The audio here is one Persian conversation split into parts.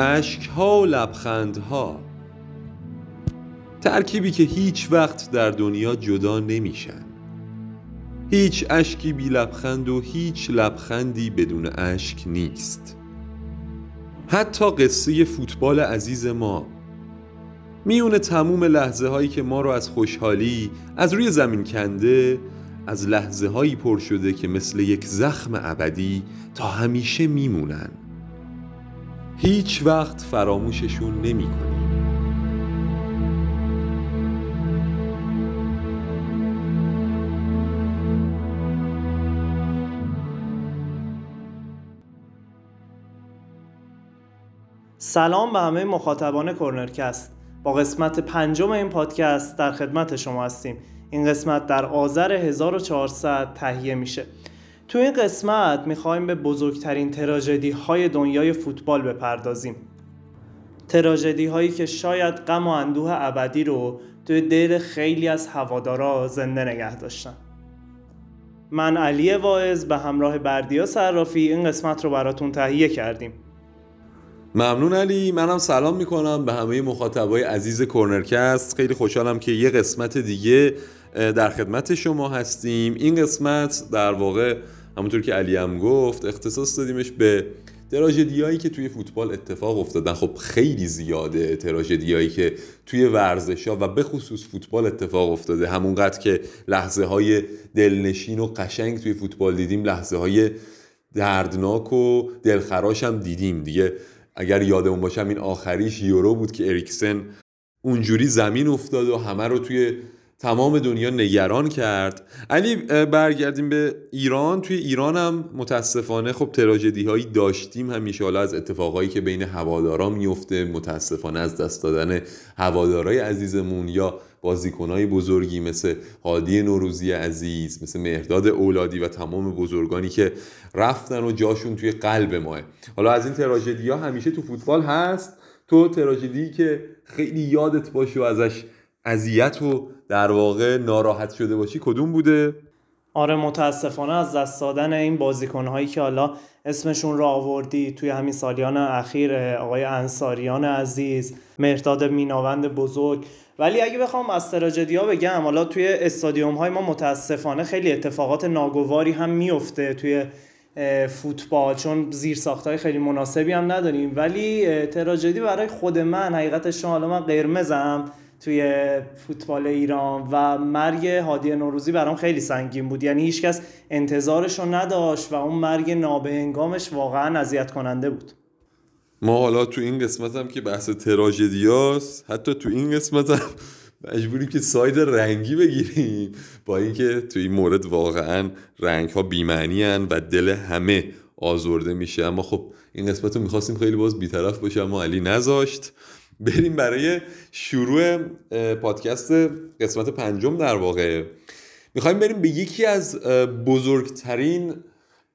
اشکها و لبخندها. ترکیبی که هیچ وقت در دنیا جدا نمیشن. هیچ اشکی بی لبخند و هیچ لبخندی بدون اشک نیست. حتی قصه فوتبال عزیز ما. میون تموم لحظه هایی که ما رو از خوشحالی از روی زمین کنده از لحظه هایی پر شده که مثل یک زخم ابدی تا همیشه میمونن. هیچ وقت فراموششون نمی کنیم. سلام به همه مخاطبان کورنرکست. با قسمت پنجم این پادکست در خدمت شما هستیم. این قسمت در آذر 1400 تهیه میشه. تو این قسمت می‌خوایم به بزرگترین تراژدی های دنیای فوتبال بپردازیم. تراژدی هایی که شاید غم و اندوه ابدی رو توی دل خیلی از هوادارا زنده نگه داشتن. من علی واعظ به همراه بردیا صرافی این قسمت رو براتون تهیه کردیم. ممنون علی. منم سلام می‌کنم به همه مخاطبای عزیز کورنرکست خیلی خوشحالم که یه قسمت دیگه در خدمت شما هستیم. این قسمت در واقع همونطور که علی هم گفت اختصاص دادیمش به تراژدیایی که توی فوتبال اتفاق افتادن. خب خیلی زیاده تراژدیایی که توی ورزش ها و به خصوص فوتبال اتفاق افتاده. همونقدر که لحظه های دلنشین و قشنگ توی فوتبال دیدیم لحظه های دردناک و دلخراش هم دیدیم. دیگه اگر یادمون باشم این آخریش یورو بود که اریکسن اونجوری زمین افتاد و همه رو توی تمام دنیا نگران کرد. علی برگردیم به ایران. توی ایران هم متاسفانه خب تراژدی هایی داشتیم. همیشه حالا از اتفاقایی که بین هوادارا میفته متاسفانه از دست دادن هوادارای عزیزمون یا بازیکنهای بزرگی مثل هادی نوروزی عزیز مثل مهرداد اولادی و تمام بزرگانی که رفتن و جاشون توی قلب ماه. حالا از این تراژدی ها همیشه تو فوتبال هست. تو تراژدی که خیلی یادت باشه و ازش اذیت و در واقع ناراحت شده باشی کدوم بوده؟ آره متاسفانه از دست دادن این بازیکنهایی که حالا اسمشون رو آوردی توی همین سالیان اخیر آقای انصاریان عزیز مهرداد میناوند بزرگ. ولی اگه بخوام از ها بگم حالا توی استادیوم های ما متاسفانه خیلی اتفاقات ناگواری هم میفته توی فوتبال چون زیر های خیلی مناسبی هم نداریم. ولی تراژدی برای خود من حقیقتش حالا من قرمزم. توی فوتبال ایران و مرگ هادی نوروزی برام خیلی سنگین بود. یعنی هیچکس انتظارش رو نداشت و اون مرگ نابهنگامش واقعا اذیت کننده بود. ما حالا تو این قسمت هم که بحث تراژدیاست حتی تو این قسمت هم مجبوریم که ساید رنگی بگیریم با اینکه تو این مورد واقعا رنگ ها بیمعنی و دل همه آزرده میشه. اما خب این قسمت رو می‌خواستیم خیلی باز بیطرف باشه اما علی نذاشت. بریم برای شروع پادکست قسمت پنجم در واقع. می‌خوایم بریم به یکی از بزرگترین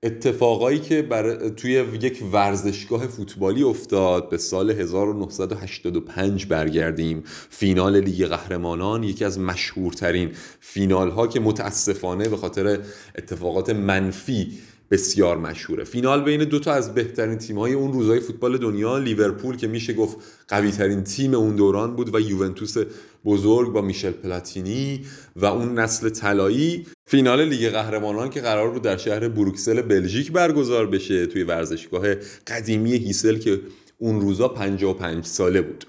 اتفاقایی که بر... توی یک ورزشگاه فوتبالی افتاد. به سال 1985 برگردیم. فینال لیگ قهرمانان یکی از مشهورترین فینال ها که متاسفانه به خاطر اتفاقات منفی بسیار مشهوره. فینال بین دو تا از بهترین تیم‌های اون روزهای فوتبال دنیا لیورپول که میشه گفت قوی ترین تیم اون دوران بود و یوونتوس بزرگ با میشل پلاتینی و اون نسل طلایی. فینال لیگ قهرمانان که قرار بود در شهر بروکسل بلژیک برگزار بشه توی ورزشگاه قدیمی هیسل که اون روزا 55 ساله بود.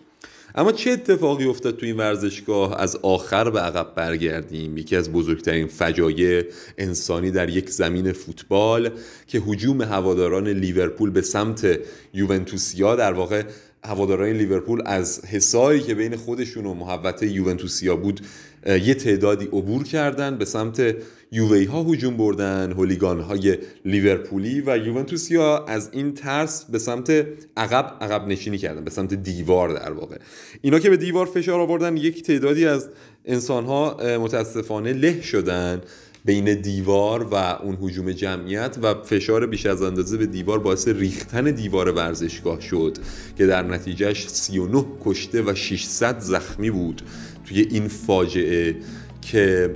اما چه اتفاقی افتاد تو این ورزشگاه؟ از آخر به عقب برگردیم. یکی از بزرگترین فجایع انسانی در یک زمین فوتبال که حجوم هواداران لیورپول به سمت یوونتوسیا در واقع هواداران لیورپول از حسایی که بین خودشون و محوطه یوونتوسیا بود یه تعدادی عبور کردن به سمت یووی ها هجوم بردن هولیگان های لیورپولی و یوونتوسیا از این ترس به سمت عقب عقب نشینی کردن به سمت دیوار در واقع. اینا که به دیوار فشار آوردن یک تعدادی از انسان ها متاسفانه له شدن بین دیوار و اون حجوم جمعیت و فشار بیش از اندازه به دیوار باعث ریختن دیوار ورزشگاه شد که در نتیجهش 39 کشته و 600 زخمی بود. توی این فاجعه که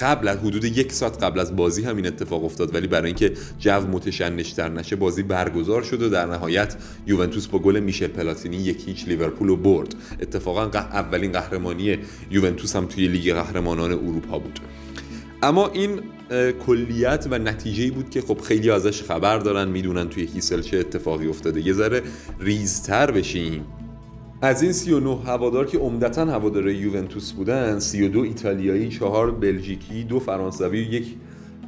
قبل از حدود یک ساعت قبل از بازی همین اتفاق افتاد ولی برای اینکه جو متشنجتر نشه بازی برگزار شد و در نهایت یوونتوس با گل میشل پلاتینی یک هیچ لیورپول رو برد. اتفاقا اولین قهرمانی یوونتوس هم توی لیگ قهرمانان اروپا بود. اما این کلیت و نتیجه بود که خب خیلی ازش خبر دارن می‌دونن توی هیسل چه اتفاقی افتاده. یه ذره ریزتر بشیم از این 39 هوادار که عمدتا هوادار یوونتوس بودن 32 ایتالیایی، چهار بلژیکی، دو فرانسوی و یک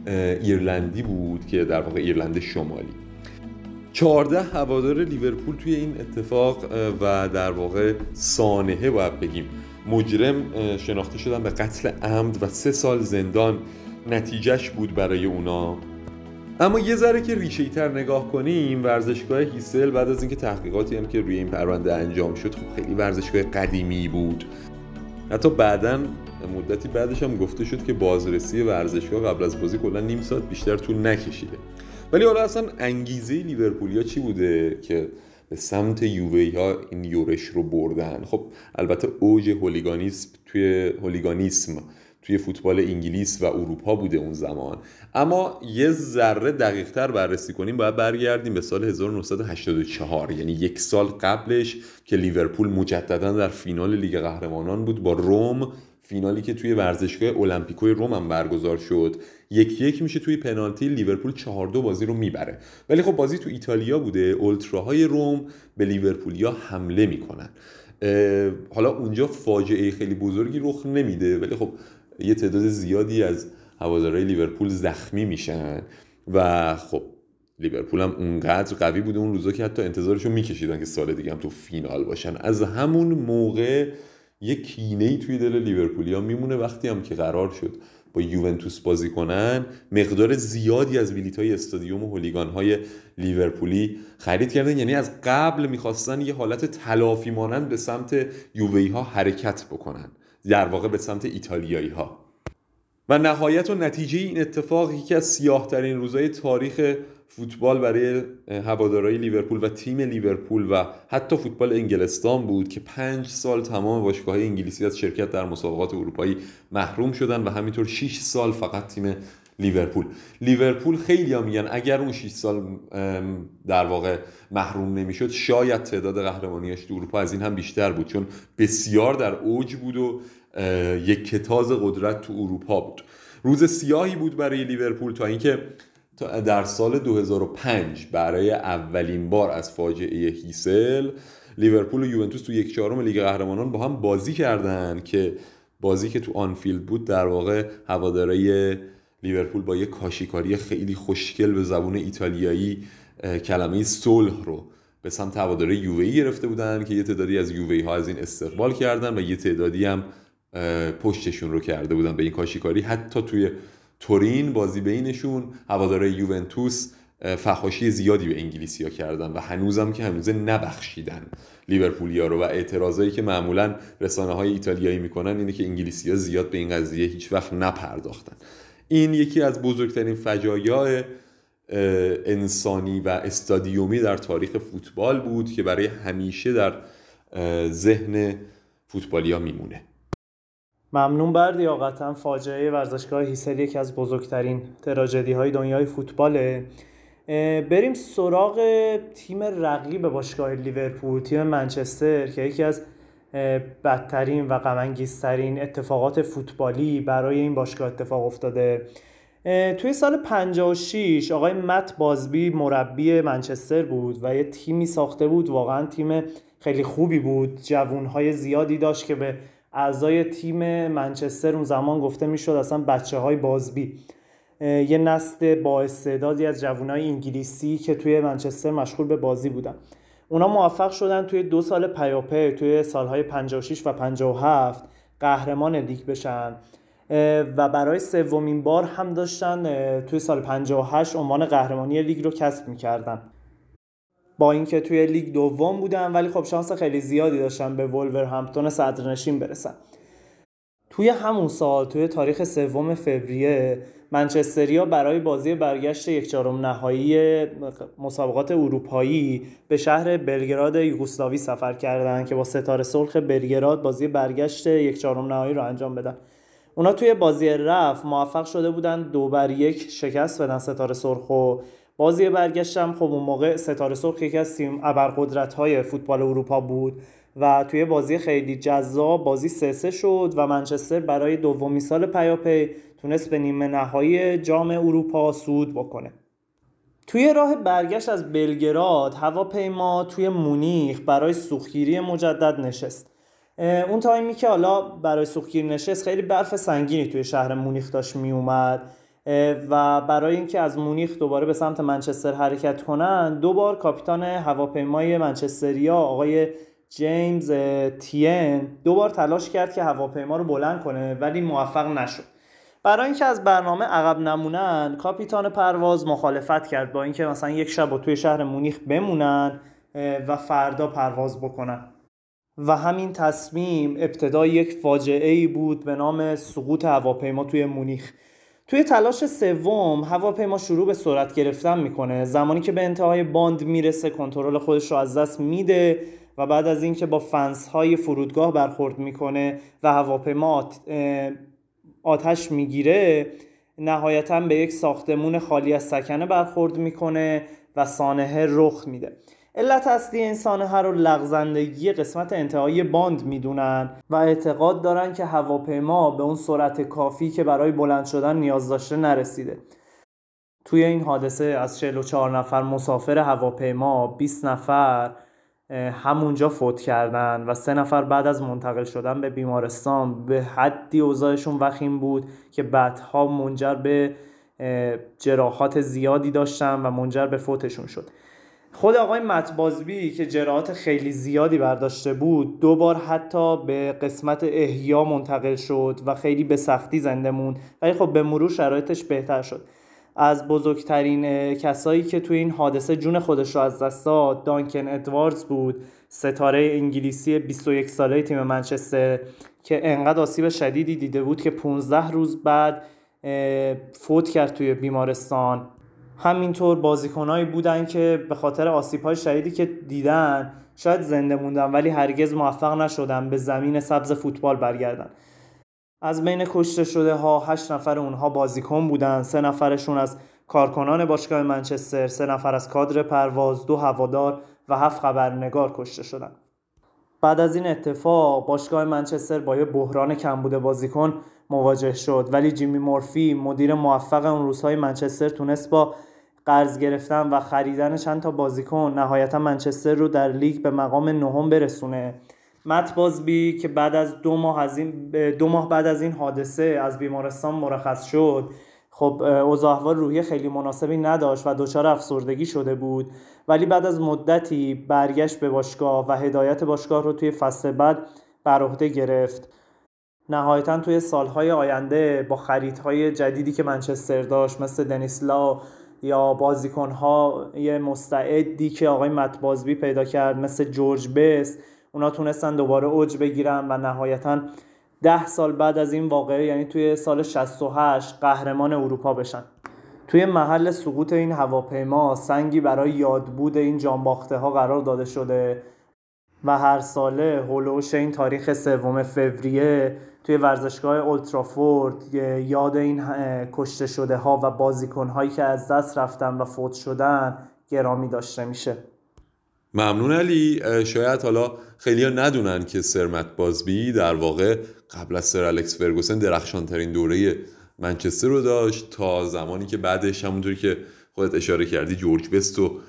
ایرلندی بود که در واقع ایرلند شمالی. 14 هوادار لیورپول توی این اتفاق و در واقع سانحه باید بگیم. مجرم شناخته شدن به قتل عمد و سه سال زندان نتیجهش بود برای اونا. اما یه ذره که ریشه تر نگاه کنیم ورزشگاه هیسل بعد از اینکه تحقیقاتی هم که روی این پرونده انجام شد خب خیلی ورزشگاه قدیمی بود. حتی بعدا مدتی بعدش هم گفته شد که بازرسی ورزشگاه قبل از بازی کلا نیم ساعت بیشتر طول نکشیده. ولی حالا اصلا انگیزه لیورپولیا چی بوده که به سمت یووی ها این یورش رو بردن؟ خب البته اوج هولیگانیسم توی هولیگانیسم توی فوتبال انگلیس و اروپا بوده اون زمان. اما یه ذره دقیق تر بررسی کنیم باید برگردیم به سال 1984 یعنی یک سال قبلش که لیورپول مجددا در فینال لیگ قهرمانان بود با روم فینالی که توی ورزشگاه المپیکوی روم هم برگزار شد. یک یک میشه توی پنالتی لیورپول چهار دو بازی رو می‌بره. ولی خب بازی تو ایتالیا بوده اولتراهای روم به لیورپولیا حمله می‌کنن. حالا اونجا فاجعه خیلی بزرگی رخ نمیده ولی خب یه تعداد زیادی از هوادارهای لیورپول زخمی میشن. و خب لیورپول هم اونقدر قوی بوده اون روزا که حتی انتظارشو میکشیدن که سال دیگه هم تو فینال باشن. از همون موقع یه کینه ای توی دل لیورپولیا میمونه وقتی هم که قرار شد با یوونتوس بازی کنن. مقدار زیادی از بلیت های استادیوم و هولیگان های لیورپولی خرید کردن. یعنی از قبل می‌خواستن یه حالت تلافی مانند به سمت یووی ها حرکت بکنن. در واقع به سمت ایتالیایی ها و نهایت و نتیجه این اتفاق یکی از سیاه ترین روزهای تاریخ فوتبال برای هوادارهای لیورپول و تیم لیورپول و حتی فوتبال انگلستان بود که پنج سال تمام باشگاه انگلیسی از شرکت در مسابقات اروپایی محروم شدن و همینطور 6 سال فقط تیم لیورپول. لیورپول خیلی هم میگن اگر اون 6 سال در واقع محروم نمی‌شد شاید تعداد قهرمانیش تو اروپا از این هم بیشتر بود چون بسیار در اوج بود و یکه تاز قدرت تو اروپا بود. روز سیاهی بود برای لیورپول تا اینکه در سال 2005 برای اولین بار از فاجعه هیسل لیورپول و یوونتوس تو یک چهارم لیگ قهرمانان با هم بازی کردن که بازی که تو آنفیلد بود در واقع هوادارای لیورپول با یک کاشیکاری خیلی خوشگل به زبون ایتالیایی کلمه صلح رو به سمت هواداره یووی گرفته بودن که یه تعدادی از یووی ها از این استقبال کردن و یه تعدادی هم پشتشون رو کرده بودن به این کاشیکاری. حتی توی تورین بازی بینشون هواداره یوونتوس فخاشی زیادی به انگلیسی ها کردن و هنوزم که هنوزه نبخشیدن لیورپولیا رو. و اعتراضایی که معمولا رسانه های ایتالیایی می‌کنن اینه که انگلیسی ها زیاد به این قضیه هیچ وقت نپرداختن. این یکی از بزرگترین فجایع انسانی و استادیومی در تاریخ فوتبال بود که برای همیشه در ذهن فوتبالیا میمونه. ممنون بردی قطعا فاجعه ورزشگاه هیسل یکی از بزرگترین تراژدی های دنیای فوتباله بریم سراغ تیم رقیب باشگاه لیورپول تیم منچستر که یکی از بدترین و غمانگیزترین اتفاقات فوتبالی برای این باشگاه اتفاق افتاده. توی سال 56 آقای مت بازبی مربی منچستر بود و یه تیمی ساخته بود واقعا تیم خیلی خوبی بود. جوونهای زیادی داشت که به اعضای تیم منچستر اون زمان گفته می‌شد اصلا بچه های بازبی یه نسل با استعدادی از جوانای انگلیسی که توی منچستر مشغول به بازی بودن. اونا موفق شدن توی دو سال پیاپی توی سالهای 56 و 57 قهرمان لیگ بشن. و برای سومین بار هم داشتن توی سال 58 عنوان قهرمانی لیگ رو کسب می‌کردن. با اینکه توی لیگ دوم بودن ولی خب شانس خیلی زیادی داشتن به ولور همپتون صدرنشین برسن. توی همون سال توی تاریخ سوم فوریه منچستریا برای بازی برگشت یک چهارم نهایی مسابقات اروپایی به شهر بلگراد یوگسلاوی سفر کردند که با ستاره سرخ بلگراد بازی برگشت یک چهارم نهایی رو انجام بدن. اونا توی بازی رفت موفق شده بودن دو بر یک شکست بدن ستاره سرخ و بازی برگشتم خب اون موقع ستاره سرخ یکی از تیم ابرقدرت های فوتبال اروپا بود. و توی بازی خیلی جذاب بازی سه شد و منچستر برای دومین سال پیاپی تونست به نیمه نهایی جام اروپا صعود بکنه. توی راه برگشت از بلگراد هواپیما توی مونیخ برای سوختگیری مجدد نشست. اون تایمی که حالا برای سوختگیری نشست خیلی برف سنگینی توی شهر مونیخ داشت می اومد و برای اینکه از مونیخ دوباره به سمت منچستر حرکت کنن دو بار کاپیتان هواپیمای منچستریا آقای جیمز تین دو بار تلاش کرد که هواپیما رو بلند کنه ولی موفق نشد. برای اینکه از برنامه عقب نمونن کاپیتان پرواز مخالفت کرد با اینکه مثلا یک شب و توی شهر مونیخ بمونن و فردا پرواز بکنن. و همین تصمیم ابتدای یک فاجعه ای بود به نام سقوط هواپیما توی مونیخ. توی تلاش سوم هواپیما شروع به سرعت گرفتن می‌کنه. زمانی که به انتهای باند می‌رسه کنترل خودش رو از دست میده و بعد از اینکه با فنس های فرودگاه برخورد می‌کنه و هواپیما آتش می‌گیره نهایتا به یک ساختمون خالی از سکنه برخورد می‌کنه و سانحه رخ میده. علت اصلی این سانحه رو لغزندگی قسمت انتهایی باند می‌دونن و اعتقاد دارن که هواپیما به اون سرعت کافی که برای بلند شدن نیاز داشته نرسیده. توی این حادثه از 44 نفر مسافر هواپیما 20 نفر همونجا فوت کردن و سه نفر بعد از منتقل شدن به بیمارستان به حدی اوضاعشون وخیم بود که بعدها منجر به جراحات زیادی داشتن و منجر به فوتشون شد. خود آقای متبازبی که جراحات خیلی زیادی برداشته بود دو بار حتی به قسمت احیا منتقل شد و خیلی به سختی زنده موند. ولی خب به مرور شرایطش بهتر شد. از بزرگترین کسایی که توی این حادثه جون خودش رو از دست داد. دانکن ادواردز بود ستاره انگلیسی 21 ساله تیم منچستر که انقدر آسیب شدیدی دیده بود که 15 روز بعد فوت کرد توی بیمارستان. همینطور بازیکنهایی بودن که به خاطر آسیب های شدیدی که دیدن شاید زنده موندن ولی هرگز موفق نشدن به زمین سبز فوتبال برگردن. از بین کشته شده ها هشت نفر اونها بازیکن بودن. سه نفرشون از کارکنان باشگاه منچستر سه نفر از کادر پرواز دو هوادار و هفت خبرنگار کشته شدن. بعد از این اتفاق باشگاه منچستر با یه بحران کمبود بازیکن مواجه شد. ولی جیمی مورفی مدیر موفق اون روزهای منچستر تونست با قرض گرفتن و خریدن چند تا بازیکن نهایتا منچستر رو در لیگ به مقام نهم برسونه. مت بازبی که بعد از دو ماه از این دو ماه بعد از این حادثه از بیمارستان مرخص شد. خب اوضاع روحی خیلی مناسبی نداشت و دچار افسردگی شده بود. ولی بعد از مدتی برگشت به باشگاه و هدایت باشگاه رو توی فصل بعد بر عهده گرفت. نهایتا توی سالهای آینده با خریدهای جدیدی که منچستر داشت مثل دنیسلا یا بازیکنهای مستعدی که آقای متبازبی پیدا کرد مثل جورج بس اونا تونستن دوباره اوج بگیرن و نهایتا ده سال بعد از این واقعه یعنی توی سال 68 قهرمان اروپا بشن. توی محل سقوط این هواپیما سنگی برای یادبود این جانباخته ها قرار داده شده و هر ساله هولوش این تاریخ سوم فوریه توی ورزشگاه اولترافورد یاد این کشته شده ها و بازیکن هایی که از دست رفتن و فوت شدن گرامی داشته میشه. ممنون علی. شاید حالا خیلی ها ندونن که سرمت بازبی در واقع قبل از سر الکس فرگوسن درخشانترین دوره منچستر رو داشت تا زمانی که بعدش همونطوری که خودت اشاره کردی جورج بست و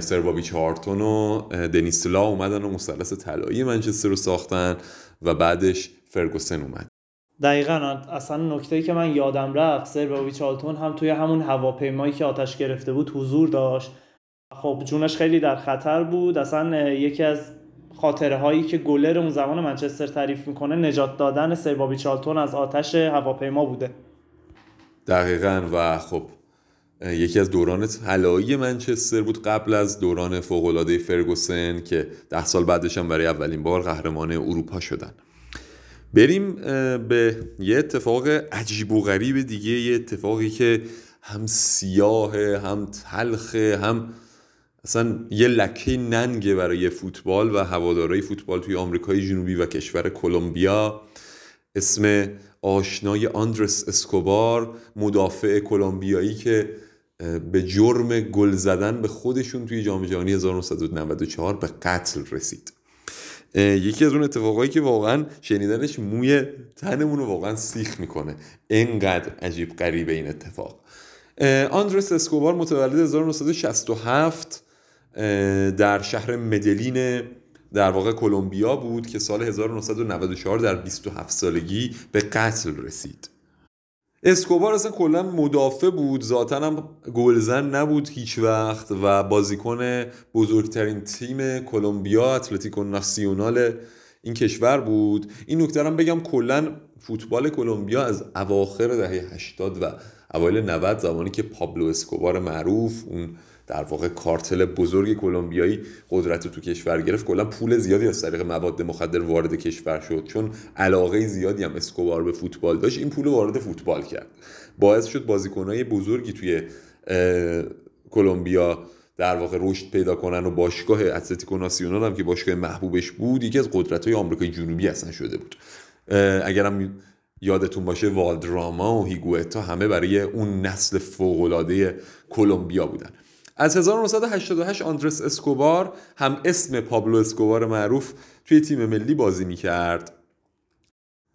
سر بابی چارتون و دنیس لا اومدن و مثلث طلایی منچستر رو ساختن و بعدش فرگوسن اومد. دقیقا. اصلا نکته که من یادم رفت سر بابی چارلتون هم توی همون هواپیمایی که آتش گرفته بود حضور داشت. خب جونش خیلی در خطر بود. اصلا یکی از خاطره هایی که گلر اون زمان منچستر تعریف می‌کنه نجات دادن سربابی چالتون از آتش هواپیما بوده. دقیقا. و خب یکی از دوران طلایی منچستر بود قبل از دوران فوقالعاده فرگوسن که ده سال بعدش هم برای اولین بار قهرمان اروپا شدن. بریم به یه اتفاق عجیب و غریب دیگه یه اتفاقی که هم سیاهه هم تلخه هم اصلا یه لکه ننگه برای فوتبال و هوادارای فوتبال توی آمریکای جنوبی و کشور کلمبیا. اسم آشنای آندرس اسکوبار مدافع کلمبیایی که به جرم گل زدن به خودشون توی جام جهانی 1994 به قتل رسید. یکی از اون اتفاقایی که واقعا شنیدنش موی تنمون رو واقعا سیخ می‌کنه. انقدر عجیب غریبه این اتفاق. آندرس اسکوبار متولد 1967 در شهر مدلین در واقع کلمبیا بود که سال 1994 در 27 سالگی به قتل رسید. اسکوبار اصلا کلا مدافع بود ذاتا هم گلزن نبود هیچ وقت و بازیکن بزرگترین تیم کلمبیا اتلتیکو ناسیونال این کشور بود. این نکته هم بگم کلا فوتبال کلمبیا از اواخر دهه 80 و اوایل 90 زمانی که پابلو اسکوبار معروف اون در واقع کارتل بزرگ کلمبیایی قدرت تو کشور گرفت. کلا پول زیادی از طریق مواد مخدر وارد کشور شد چون علاقه زیادی هم اسکوبار به فوتبال داشت. این پول وارد فوتبال کرد. باعث شد بازیکنهای بزرگی توی کلمبیا در واقع رشد پیدا کنن و باشگاه اتلتیکو ناسیونال هم که باشگاه محبوبش بود یکی از قدرت های آمریکای جنوبی اصلا شده بود. اگرم یادتون باشه والدراما و هیگوتا همه برای اون نسل فوقالعاده کلمبیا بودن. از 1988 آندرس اسکوبار هم اسم پابلو اسکوبار معروف توی تیم ملی بازی می‌کرد.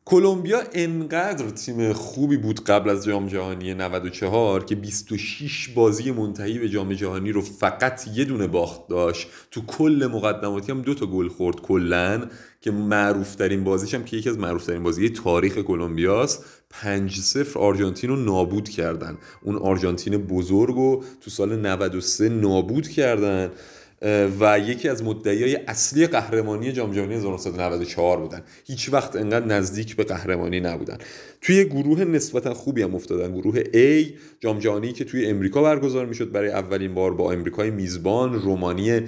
کلمبیا انقدر تیم خوبی بود قبل از جام جهانی 94 که 26 بازی منتهی به جام جهانی رو فقط یه دونه باخت داشت. تو کل مقدماتی هم دو تا گل خورد کلا که معروف ترین بازیش هم که یکی از معروف ترین بازی تاریخ کلمبیاست. 5 0 آرژانتین رو نابود کردن. اون آرژانتین بزرگ رو تو سال 93 نابود کردن. و یکی از مدعیای اصلی قهرمانی جام جهانی 1994 بودن. هیچ وقت انقدر نزدیک به قهرمانی نبودن. توی گروه نسبتا خوبی هم افتادن. گروه A جام جهانی که توی امریکا برگزار می‌شد برای اولین بار با امریکای میزبان رومانی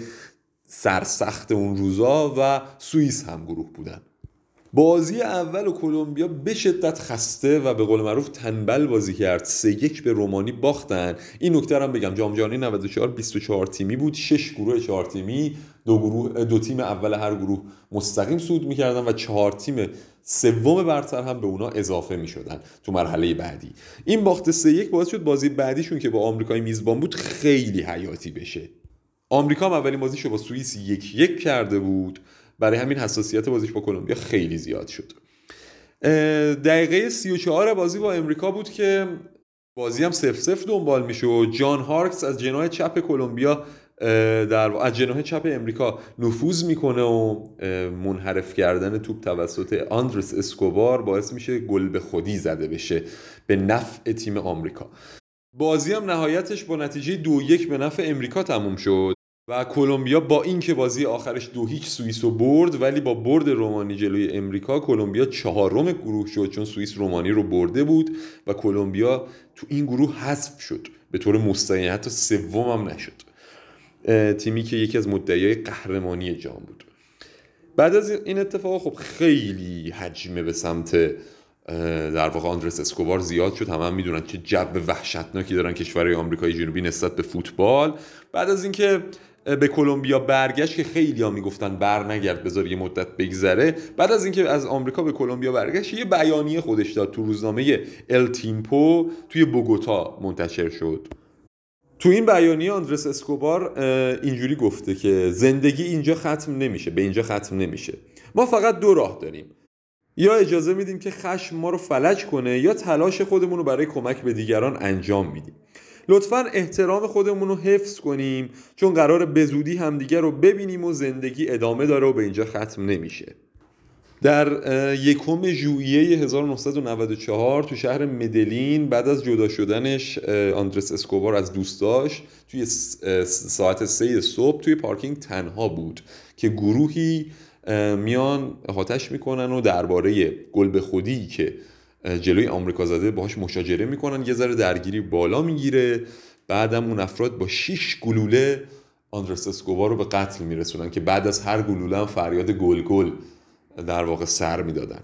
سرسخت اون روزا و سوئیس هم گروه بودن. بازی اول و کلمبیا به شدت خسته و به قول معروف تنبل بازی کرد. سه یک به رومانی باختن. این نکته هم بگم. جام جهانی 94 24 تیمی بود. 6 گروه 4 تیمی. دو گروه دو تیم اول هر گروه مستقیم صعود می‌کردن و چهار تیم سوم برتر هم به اونا اضافه می‌شدن تو مرحله بعدی. این باخت سه یک باعث شد بازی بعدیشون که با آمریکای میزبان بود خیلی حیاتی بشه. آمریکا هم اولین بازیشو با سوئیس یک یک کرده بود. برای همین حساسیت بازیش با کلمبیا خیلی زیاد شد. دقیقه 34 بازی با امریکا بود که بازی هم سف سف دنبال میشه جان هارکس از جناه چپ کلمبیا در از جناه چپ امریکا نفوذ می‌کنه و منحرف کردن توپ توسط آندرس اسکوبار باعث میشه گل به خودی زده بشه به نفع تیم آمریکا. بازی هم نهایتش با نتیجه دو یک به نفع امریکا تموم شد. و کلمبیا با اینکه بازی آخرش دو هیچ سوئیس رو برد ولی با برد رومانی جلوی امریکا کلمبیا چهارم گروه شد چون سوئیس رومانی رو برده بود و کلمبیا تو این گروه حذف شد. به طور مستقیم حتی سوم هم نشد. تیمی که یکی از مدعیای قهرمانی جام بود. بعد از این اتفاق خب خیلی حجمه به سمت در واقع آندرس اسکوبار زیاد شد. همه هم می‌دونن که جو وحشتناکی دارن کشورهای آمریکای جنوبی نسبت به فوتبال. بعد از اینکه به کلمبیا برگشت که خیلی ها می‌گفتن بر نگرد بذار یه مدت بگذره. بعد از اینکه از آمریکا به کلمبیا برگشت یه بیانیه خودش داد تو روزنامه ال تیمپو توی بوگوتا منتشر شد. تو این بیانیه آندرس اسکوبار اینجوری گفته که زندگی اینجا ختم نمیشه به اینجا ختم نمیشه. ما فقط دو راه داریم. یا اجازه میدیم که خشم ما رو فلج کنه یا تلاش خودمون رو برای کمک به دیگران انجام میدیم. لطفا احترام خودمون رو حفظ کنیم چون قرار به زودی همدیگر رو ببینیم و زندگی ادامه داره و به اینجا ختم نمیشه. در یکم ژوئیه 1994 تو شهر مدلین بعد از جدا شدنش آندرس اسکوبار از دوستاش توی ساعت سه صبح توی پارکینگ تنها بود که گروهی میان آتش می‌کنن و درباره گل به خودی که جلوی آمریکا زده باهاش مشاجره می‌کنن یه ذره درگیری بالا می‌گیره. بعدم اون افراد با 6 گلوله آندرس اسکوبار رو به قتل میرسونن که بعد از هر گلوله هم فریاد گل گل در واقع سر می‌دادن.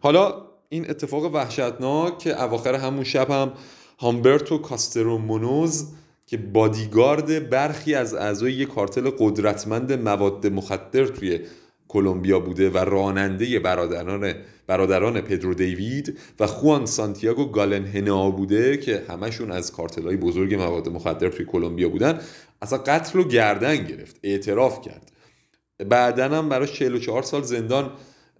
حالا این اتفاق وحشتناک که اواخر همون شب هم هامبرتو کاسترومونوز که بادیگارد برخی از اعضای یک کارتل قدرتمند مواد مخدر توی کلمبیا بوده و راننده برادران برادران پدرو دیوید و خوان سانتیاگو گالن هنا بوده که همشون از کارتلای بزرگ مواد مخدر توی کلمبیا بودن اصلا قتل رو گردن گرفت اعتراف کرد. بعدا هم براش 44 سال زندان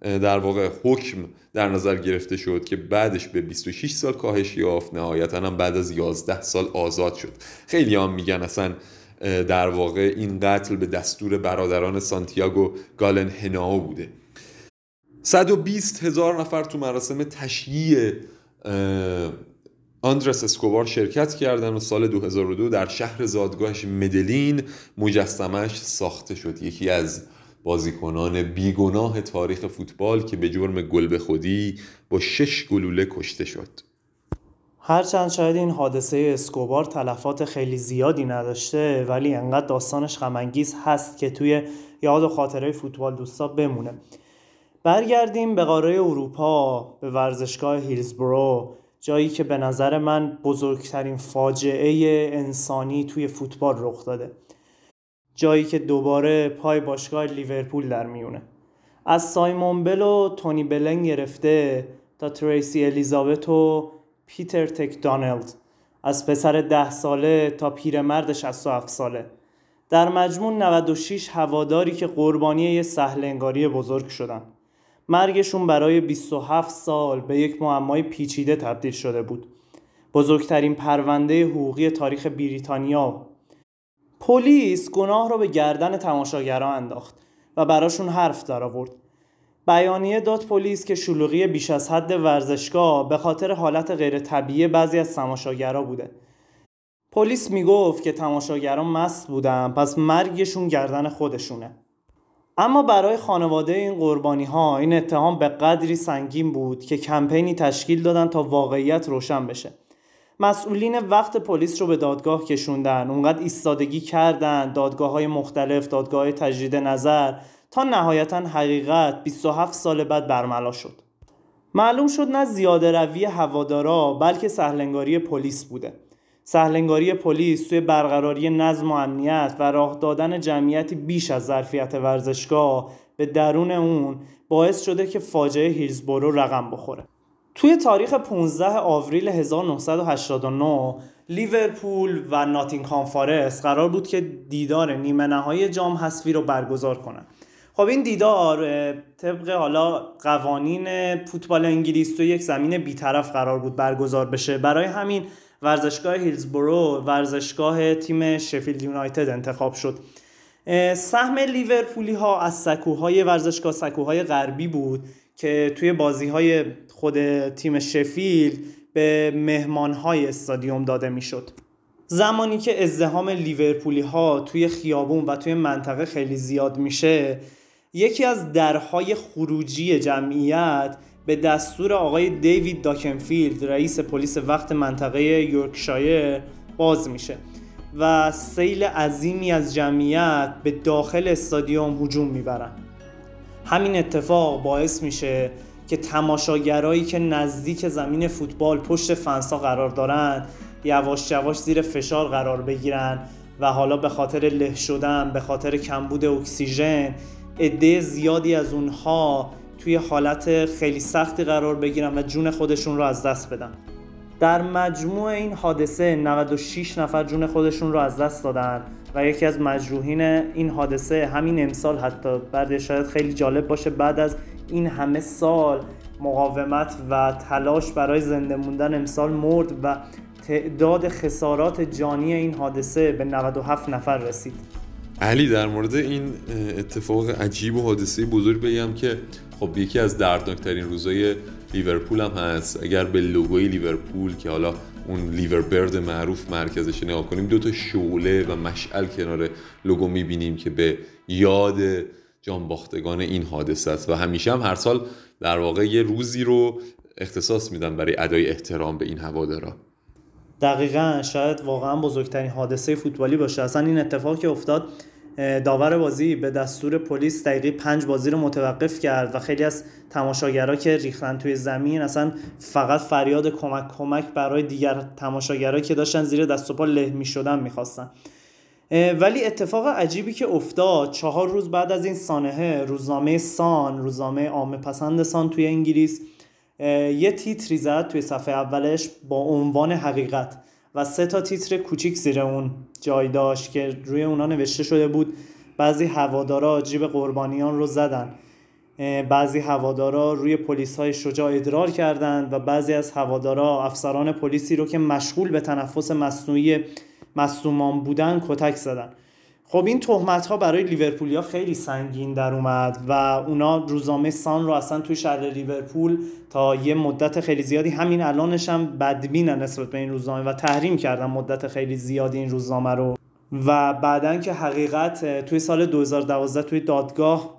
در واقع حکم در نظر گرفته شد که بعدش به 26 سال کاهش یافت نهایتا هم بعد از 11 سال آزاد شد. خیلی هم میگن اصلا در واقع این قتل به دستور برادران سانتیاگو گالن هناو بوده. 120 هزار نفر تو مراسم تشییع آندرس اسکوبار شرکت کردن و سال 2002 در شهر زادگاهش مدلین مجسمش ساخته شد. یکی از بازیکنان بیگناه تاریخ فوتبال که به جرم گل به خودی با شش گلوله کشته شد. هرچند شاید این حادثه اسکوبار تلفات خیلی زیادی نداشته ولی انقدر داستانش غمانگیز هست که توی یاد و خاطره فوتبال دوستا بمونه. برگردیم به قاره اروپا به ورزشگاه هیلزبرو جایی که به نظر من بزرگترین فاجعه انسانی توی فوتبال رخ داده. جایی که دوباره پای باشگاه لیورپول در میونه. از سایمون بل و تونی بلن گرفته تا تریسی الیزابت و پیتر تک دانلد. از پسر ده ساله تا پیرمرد 67 ساله. در مجموع 96 هواداری که قربانی یه سهلنگاری بزرگ شدن. مرگشون برای 27 سال به یک معمای پیچیده تبدیل شده بود. بزرگترین پرونده حقوقی تاریخ بریتانیا. پلیس گناه را به گردن تماشاگران انداخت و براشون حرف درآورد. بیانیه داد پلیس که شلوغی بیش از حد ورزشگاه به خاطر حالت غیر طبیعی بعضی از تماشاگرها بوده. پلیس می‌گفت که تماشاگران مست بودن پس مرگشون گردن خودشونه. اما برای خانواده این قربانی ها این اتهام به قدری سنگین بود که کمپینی تشکیل دادن تا واقعیت روشن بشه. مسئولین وقت پلیس رو به دادگاه کشوندن اونقدر ایستادگی کردن دادگاه های مختلف دادگاه تجدید نظر تا نهایتا حقیقت 27 سال بعد برملا شد. معلوم شد نه زیاده روی هوادارا بلکه سهلنگاری پلیس بوده. سهلنگاری پلیس توی برقراری نظم و امنیت و راه دادن جمعیتی بیش از ظرفیت ورزشگاه به درون اون باعث شده که فاجعه هیلزبورو رقم بخوره. توی تاریخ 15 آوریل 1989 لیورپول و ناتینگهام فارست قرار بود که دیدار نیمه نهایی جام حذفی رو برگزار کنن. خب این دیدار طبق حالا قوانین فوتبال انگلیس تو یک زمین بیطرف قرار بود برگزار بشه برای همین ورزشگاه هیلزبرو ورزشگاه تیم شفیلد یونایتد انتخاب شد سهم لیورپولی ها از سکوهای ورزشگاه سکوهای غربی بود که توی بازی های خود تیم شفیل به مهمان های استادیوم داده می‌شد. زمانی که ازدهام لیورپولی ها توی خیابون و توی منطقه خیلی زیاد میشه یکی از درهای خروجی جمعیت به دستور آقای دیوید داکنفیلد رئیس پلیس وقت منطقه یورکشایر باز میشه و سیل عظیمی از جمعیت به داخل استادیوم هجوم می‌برن. همین اتفاق باعث میشه که تماشاگرایی که نزدیک زمین فوتبال پشت فنسا قرار دارن یواش یواش زیر فشار قرار بگیرن و حالا به خاطر له شدن به خاطر کمبود اکسیژن عده زیادی از اونها توی حالت خیلی سختی قرار بگیرن و جون خودشون رو از دست بدن. در مجموع این حادثه 96 نفر جون خودشون رو از دست دادن و یکی از مجروحین این حادثه همین امسال حتی بعد شاید خیلی جالب باشه بعد از این همه سال مقاومت و تلاش برای زنده موندن امسال مرد و تعداد خسارات جانی این حادثه به 97 نفر رسید. علی در مورد این اتفاق عجیب و حادثه بزرگ بگم که خب یکی از دردناکترین روزای لیورپول هم هست. اگر به لوگوی لیورپول که حالا اون لیور برد معروف مرکزش نگاه کنیم دو تا شعله و مشعل کنار لوگو می‌بینیم که به یاد جانباختگان این حادثه است. و همیشه هم هر سال در واقع یه روزی رو اختصاص میدن برای ادای احترام به این هوادارا. دقیقا شاید واقعا بزرگترین حادثه فوتبالی باشه. اصلا این اتفاق که افتاد داور بازی به دستور پلیس دقیقه پنج بازی رو متوقف کرد و خیلی از تماشاگرها که ریختن توی زمین اصلا فقط فریاد کمک کمک برای دیگر تماشاگرها که داشتن زیر دست و پا له می شدن می‌خواستن ولی اتفاق عجیبی که افتاد چهار روز بعد از این سانحه روزنامه سان روزنامه عامه پسند سان توی انگلیس یه تیتری زد توی صفحه اولش با عنوان حقیقت و سه تا تیتر کوچیک زیر اون جای داشت که روی اونا نوشته شده بود. بعضی هوادارا جیب قربانیان رو زدن. بعضی هوادارا روی پلیس های شجاع ادرار کردند و بعضی از هوادارا افسران پلیسی رو که مشغول به تنفس مصنوعی مصومان بودن کتک زدن. خب این تهمت ها برای لیورپولیا خیلی سنگین در اومد و اونا روزنامه سان رو اصلا توی شهر لیورپول تا یه مدت خیلی زیادی همین الانش هم بدبینن نسبت به این روزنامه و تحریم کردن مدت خیلی زیادی این روزنامه رو. و بعدا که حقیقت توی سال 2012 توی دادگاه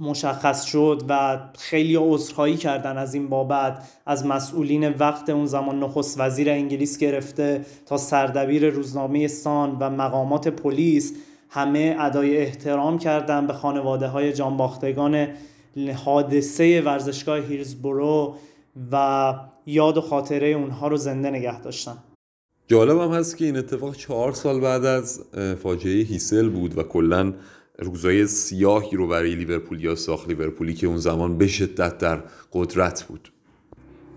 مشخص شد و خیلی عذرخواهی کردن از این بابت از مسئولین وقت اون زمان نخست وزیر انگلیس گرفته تا سردبیر روزنامه سان و مقامات پلیس همه ادای احترام کردن به خانواده های جانباختگان حادثه ورزشگاه هیرزبرو و یاد و خاطره اونها رو زنده نگه داشتن جالب هم هست که این اتفاق چهار سال بعد از فاجعه هیسل بود و کلا روزای سیاهی رو برای لیورپول یا ساخت لیورپولی که اون زمان به شدت در قدرت بود.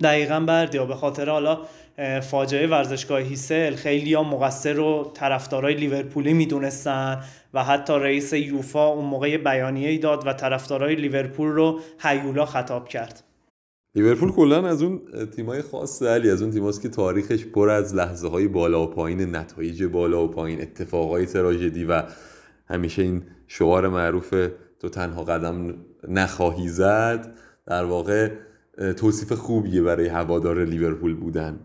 دقیقا بردیا به خاطر حالا فاجعه ورزشگاه هیسل خیلی ها مقصر رو طرفدارای لیورپولی می‌دونستن و حتی رئیس یوفا اون موقع بیانیه ای داد و طرفدارای لیورپول رو هیولا خطاب کرد. لیورپول کلا از اون تیمای خاص علی از اون تیماست که تاریخش پر از لحظه های بالا و پایین نتایج بالا و پایین اتفاقای تراژدی و همیشه این شعار معروف تو تنها قدم نخواهی زد. در واقع توصیف خوبیه برای هوادار لیورپول بودن.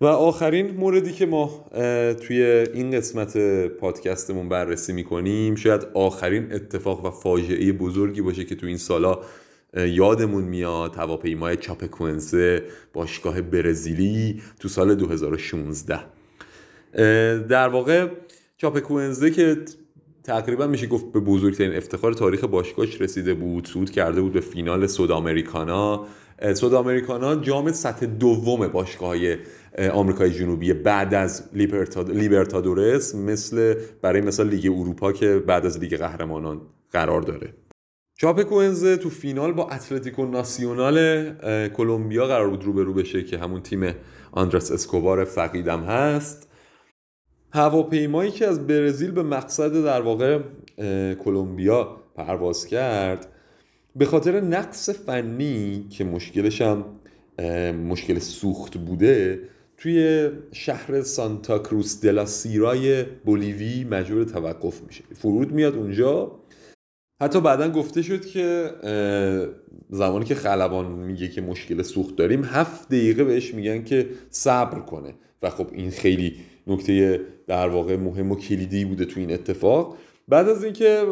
و آخرین موردی که ما توی این قسمت پادکستمون بررسی می‌کنیم شاید آخرین اتفاق و فاجعه بزرگی باشه که تو این سالا یادمون میاد. هواپیمای چاپکونزه باشگاه برزیلی تو سال 2016 در واقع چاپکونزه که تقریبا میشه گفت به بزرگترین افتخار تاریخ باشگاهش رسیده بود. صعود کرده بود به فینال سود آمریکانا سود آمریکانا جام سطح دوم باشگاه های آمریکای جنوبی بعد از لیبرتادورس مثل برای مثال لیگ اروپا که بعد از لیگ قهرمانان قرار داره. چاپکوئنزه تو فینال با اتلتیکو ناسیونال کلمبیا قرار بود روبرو بشه که همون تیم آندرس اسکوبار فقیدم هست. هواپیمایی که از برزیل به مقصد در واقع کلمبیا پرواز کرد به خاطر نقص فنی که مشکلش هم مشکل سوخت بوده توی شهر سانتا کروس دلا سیرای بولیوی مجبور توقف میشه. فرود میاد اونجا. حتی بعدا گفته شد که زمانی که خلبان میگه که مشکل سوخت داریم هفت دقیقه بهش میگن که صبر کنه. و خب این خیلی نکته در واقع مهم و کلیدی بوده تو این اتفاق. بعد از اینکه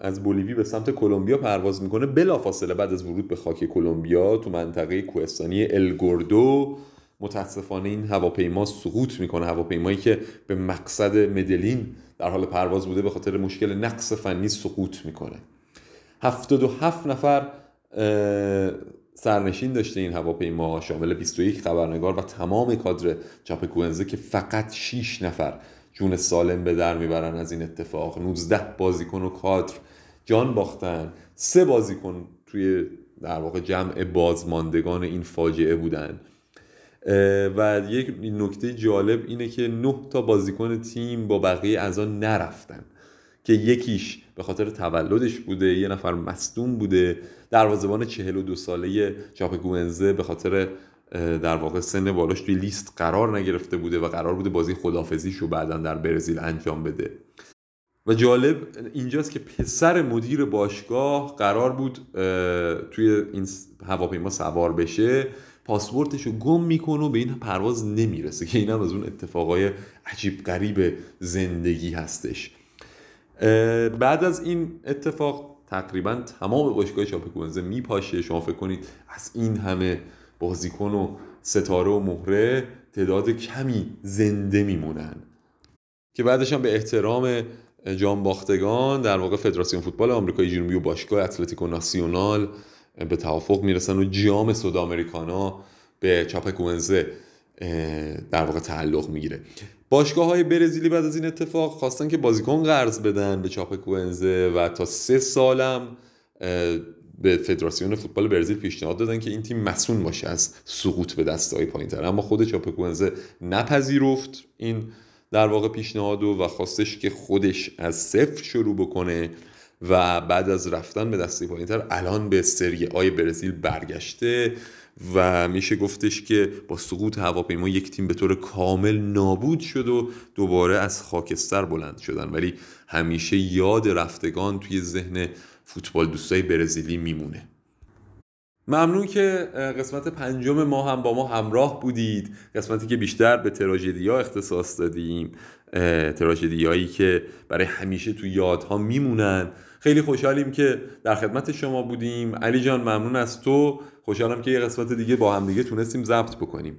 از بولیوی به سمت کلمبیا پرواز می‌کنه بلافاصله بعد از ورود به خاک کلمبیا تو منطقه کوهستانی الگوردو متاسفانه این هواپیما سقوط می‌کنه. هواپیمایی که به مقصد مدلین در حال پرواز بوده به خاطر مشکل نقص فنی سقوط می‌کنه. 77 نفر سرنشین داشته این هواپیما شامل 21 خبرنگار و تمام کادر چاپکوئنزه که فقط 6 نفر جون سالم به در می‌برن از این اتفاق. 19 بازیکن و کادر جان باختن. سه بازیکن توی در واقع جمع بازماندگان این فاجعه بودن. و یک نکته جالب اینه که نه تا بازیکن تیم با بقیه اعضا نرفتن که یکیش به خاطر تولدش بوده یه نفر مصدوم بوده. دروازه‌بان 42 ساله چاپگوئنزه به خاطر در واقع سن بالاش توی لیست قرار نگرفته بوده و قرار بوده بازی خدافزیش رو بعدا در برزیل انجام بده. و جالب اینجاست که پسر مدیر باشگاه قرار بود توی این هواپیما سوار بشه. پاسپورتش رو گم می‌کنه و به این پرواز نمی‌رسه که اینم از اون اتفاقای عجیب غریب زندگی هستش. بعد از این اتفاق تقریبا تمام باشگاه چاپکونزه میپاشه شما فکر کنید از این همه بازیکن و ستاره و مهره تعداد کمی زنده میمونن. که بعدش هم به احترام جان باختگان در واقع فدراسیون فوتبال آمریکای جنوبی و باشگاه اتلتیکو ناسیونال به توافق می‌رسن و جام سود آمریکانا به چاپکوئنزه در واقع تعلق می‌گیره. باشگاه های برزیلی بعد از این اتفاق خواستن که بازیکن قرض بدن به چاپکوئنزه و تا سه سالم به فدراسیون فوتبال برزیل پیشنهاد دادن که این تیم مسئول باشه از سقوط به دسته های پایین تر اما خود چاپکوئنزه نپذیرفت این در واقع پیشنهاد و خواستش که خودش از صفر شروع بکنه و بعد از رفتن به دسته پایینتر الان به سری آی برزیل برگشته. و میشه گفتش که با سقوط هواپیما یک تیم به طور کامل نابود شد و دوباره از خاکستر بلند شدن. ولی همیشه یاد رفتگان توی ذهن فوتبال دوستای برزیلی میمونه. ممنون که قسمت پنجم ما هم با ما همراه بودید. قسمتی که بیشتر به تراژدی ها اختصاص دادیم. تراژدی هایی که برای همیشه تو یادها میمونن. خیلی خوشحالیم که در خدمت شما بودیم. علی جان ممنون از تو. خوشحالم که یه قسمت دیگه با هم دیگه تونستیم ضبط بکنیم.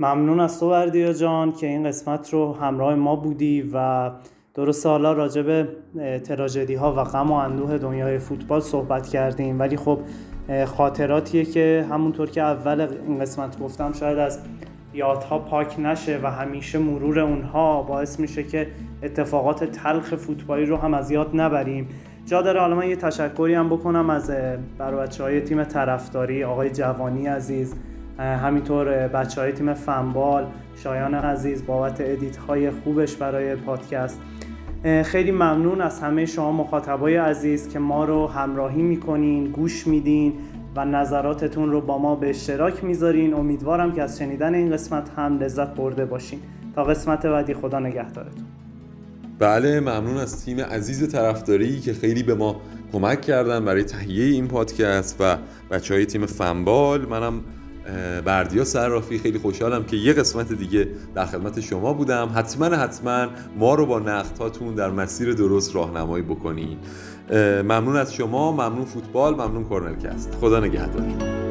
ممنون از تو بردیا جان که این قسمت رو همراه ما بودی و درسته حالا راجع به تراژدی ها و غم و اندوه دنیای فوتبال صحبت کردیم. ولی خب خاطراتیه که همونطور که اول این قسمت گفتم شاید از یادها پاک نشه و همیشه مرور اونها باعث میشه که اتفاقات تلخ فوتبالی رو هم از یاد نبریم. جا داره حالا من یه تشکری هم بکنم از برای بچه های تیم طرفداری آقای جوانی عزیز همینطور بچه های تیم فنبال شایان عزیز بابت ادیت های خوبش برای پادکست. خیلی ممنون از همه شما مخاطبای عزیز که ما رو همراهی می‌کنین گوش میدین و نظراتتون رو با ما به اشتراک می‌ذارین. امیدوارم که از شنیدن این قسمت هم لذت برده باشین. تا قسمت بعدی خدا نگهدارتون. بله ممنون از تیم عزیز طرفداری که خیلی به ما کمک کردن برای تهیه این پادکست و بچه های تیم فنبال. منم بردیا صرافی خیلی خوشحالم که یه قسمت دیگه در خدمت شما بودم. حتما حتما ما رو با نقدهاتون در مسیر درست راهنمایی بکنین. ممنون از شما ممنون فوتبال ممنون کورنرکست. خدا نگهدار.